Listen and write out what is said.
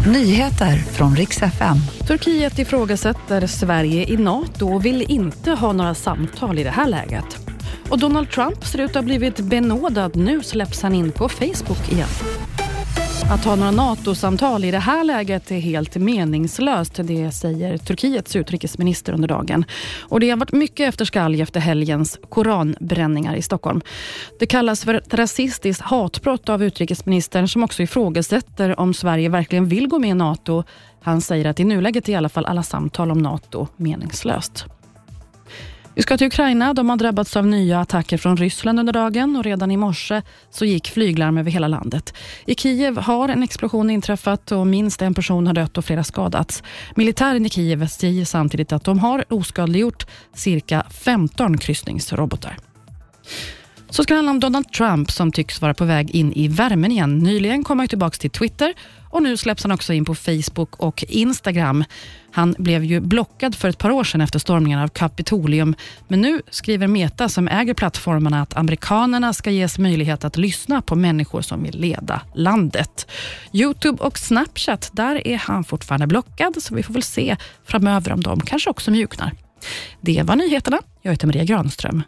Nyheter från riks FM. Turkiet ifrågasätter Sverige i NATO och vill inte ha några samtal i det här läget. Och Donald Trump ser ut att ha blivit benådad. Nu släpps han in på Facebook igen. Att ha några NATO-samtal i det här läget är helt meningslöst, det säger Turkiets utrikesminister under dagen. Och det har varit mycket efterskalj efter helgens koranbränningar i Stockholm. Det kallas för ett rasistiskt hatbrott av utrikesministern som också ifrågasätter om Sverige verkligen vill gå med i NATO. Han säger att i nuläget är i alla fall alla samtal om NATO meningslöst. Vi ska till Ukraina. De har drabbats av nya attacker från Ryssland under dagen och redan i morse så gick flyglarm över hela landet. I Kiev har en explosion inträffat och minst en person har dött och flera skadats. Militären i Kiev säger samtidigt att de har oskadliggjort cirka 15 kryssningsrobotar. Så ska det handla om Donald Trump som tycks vara på väg in i värmen igen. Nyligen kom han tillbaka till Twitter och nu släpps han också in på Facebook och Instagram. Han blev ju blockad för ett par år sedan efter stormningen av Kapitolium. Men nu skriver Meta, som äger plattformarna, att amerikanerna ska ges möjlighet att lyssna på människor som vill leda landet. Youtube och Snapchat, där är han fortfarande blockad, så vi får väl se framöver om de kanske också mjuknar. Det var nyheterna. Jag heter Maria Granström.